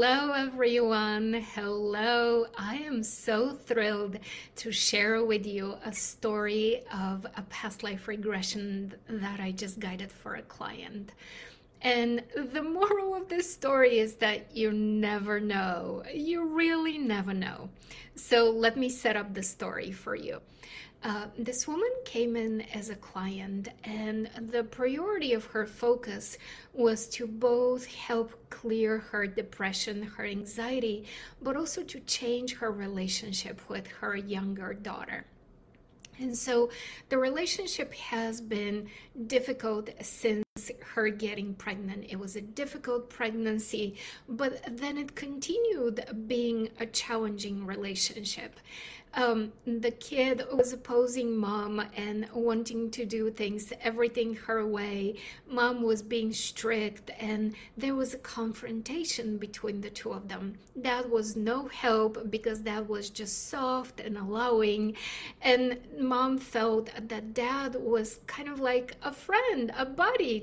Hello, everyone. Hello. I am so thrilled to share with you a story of a past life regression that I just guided for a client. And the moral of this story is that you never know. You really never know. So let me set up the story for you. Uh, this woman came in as a client, and the priority of her focus was to both help clear her depression, her anxiety, but also to change her relationship with her younger daughter. And so the relationship has been difficult since her getting pregnant. It was a difficult pregnancy, but then it continued being a challenging relationship um, the kid was opposing mom and wanting to do things, everything her way. Mom was being strict, and there was a confrontation between the two of them. That was no help because that was just soft and allowing. And mom felt that dad was kind of like a friend, a buddy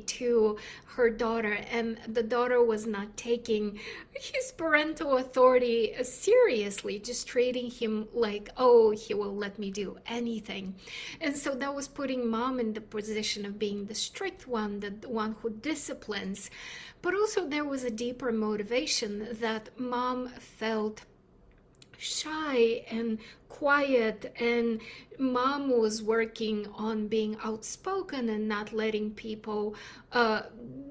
her daughter, and the daughter was not taking his parental authority seriously, just treating him like, oh, he will let me do anything. And so that was putting mom in the position of being the strict one, the one who disciplines. But also, there was a deeper motivation that mom felt shy and quiet and mom was working on being outspoken and not letting people uh,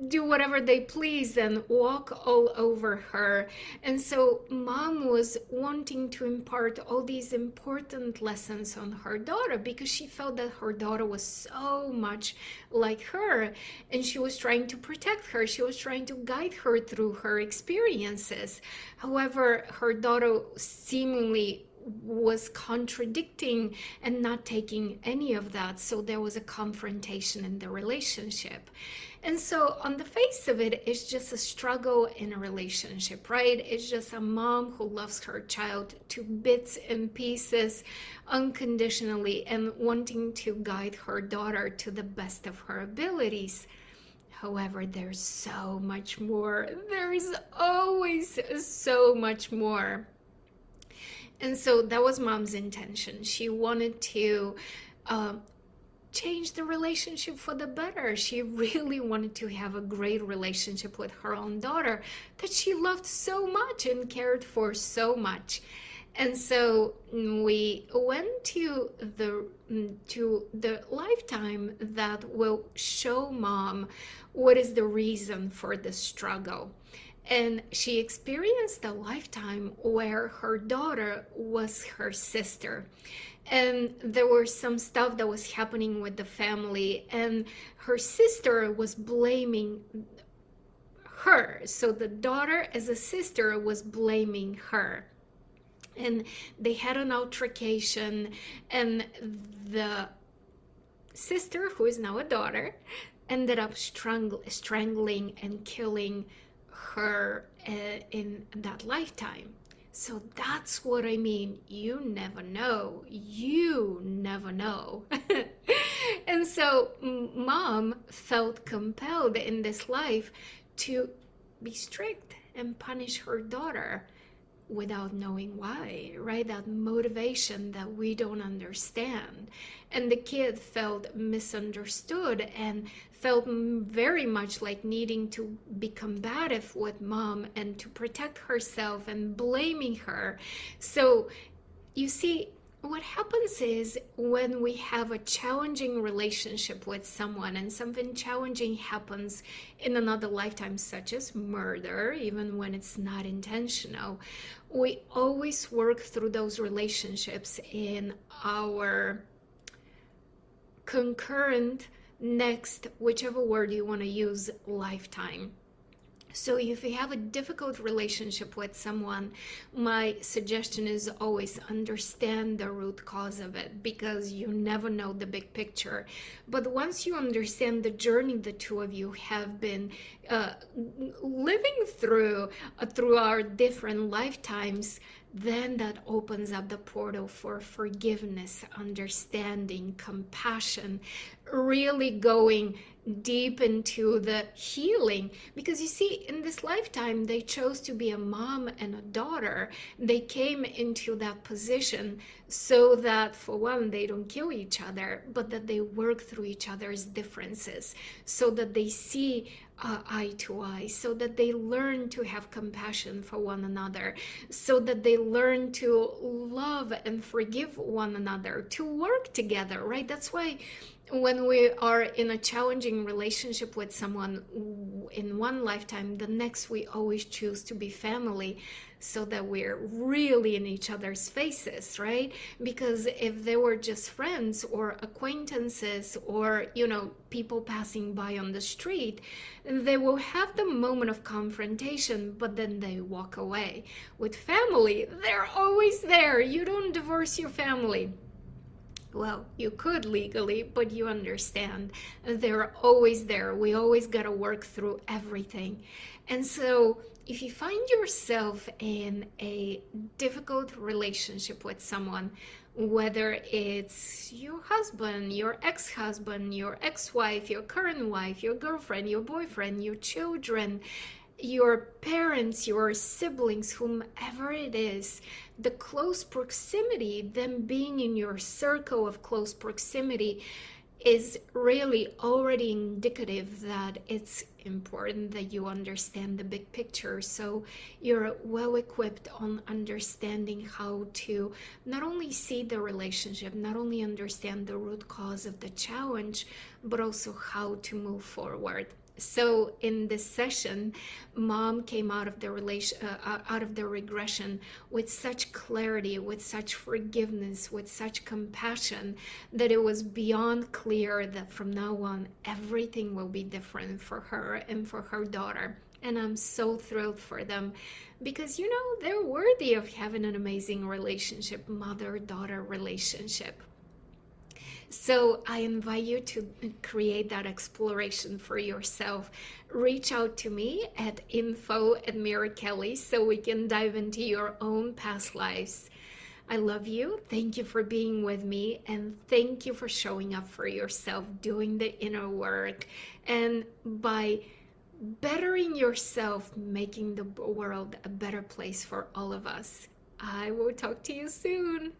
do whatever they please and walk all over her. And so mom was wanting to impart all these important lessons on her daughter because she felt that her daughter was so much like her and she was trying to protect her. She was trying to guide her through her experiences. However her daughter seemingly was contradicting and not taking any of that. So there was a confrontation in the relationship. And so, on the face of it, it's just a struggle in a relationship, right? It's just a mom who loves her child to bits and pieces unconditionally and wanting to guide her daughter to the best of her abilities. However, there's so much more. There's always so much more. And so that was mom's intention. She wanted to uh, change the relationship for the better. She really wanted to have a great relationship with her own daughter that she loved so much and cared for so much. And so we went to the to the lifetime that will show mom what is the reason for the struggle and she experienced a lifetime where her daughter was her sister. And there was some stuff that was happening with the family and her sister was blaming her. So the daughter as a sister was blaming her. And they had an altercation and the sister who is now a daughter ended up strangling and killing her uh, in that lifetime. So that's what I mean. You never know. You never know. and so, mom felt compelled in this life to be strict and punish her daughter without knowing why, right? That motivation that we don't understand. And the kid felt misunderstood and felt very much like needing to be combative with mom and to protect herself and blaming her. So, you see, what happens is when we have a challenging relationship with someone and something challenging happens in another lifetime, such as murder, even when it's not intentional, we always work through those relationships in our concurrent next, whichever word you want to use, lifetime. So, if you have a difficult relationship with someone, my suggestion is always understand the root cause of it because you never know the big picture. But once you understand the journey the two of you have been uh, living through uh, through our different lifetimes then that opens up the portal for forgiveness, understanding, compassion, really going deep into the healing. Because you see, in this lifetime, they chose to be a mom and a daughter. They came into that position so that, for one, they don't kill each other, but that they work through each other's differences, so that they see uh, eye to eye, so that they learn to have compassion for one another, so that they learn to love and forgive one another, to work together, right? That's why when we are in a challenging relationship with someone in one lifetime, the next we always choose to be family so that we're really in each other's faces, right? Because if they were just friends or acquaintances or, you know, people passing by on the street, they will have the moment of confrontation, but then they walk away. With family, they're always there. You don't divorce your family well, you could legally, but you understand they're always there. We always got to work through everything. And so, if you find yourself in a difficult relationship with someone, whether it's your husband, your ex husband, your ex wife, your current wife, your girlfriend, your boyfriend, your children, your parents, your siblings, whomever it is, the close proximity, them being in your circle of close proximity, is really already indicative that it's important that you understand the big picture. So you're well equipped on understanding how to not only see the relationship, not only understand the root cause of the challenge, but also how to move forward so in this session mom came out of the relation uh, out of the regression with such clarity with such forgiveness with such compassion that it was beyond clear that from now on everything will be different for her and for her daughter. And i'm so thrilled for them because you know they're worthy of having an amazing relationship mother daughter relationship so I invite you to create that exploration for yourself. Reach out to me at info at Mira Kelley so we can dive into your own past lives. I love you. Thank you for being with me. And thank you for showing up for yourself, doing the inner work. And by bettering yourself, making the world a better place for all of us. I will talk to you soon.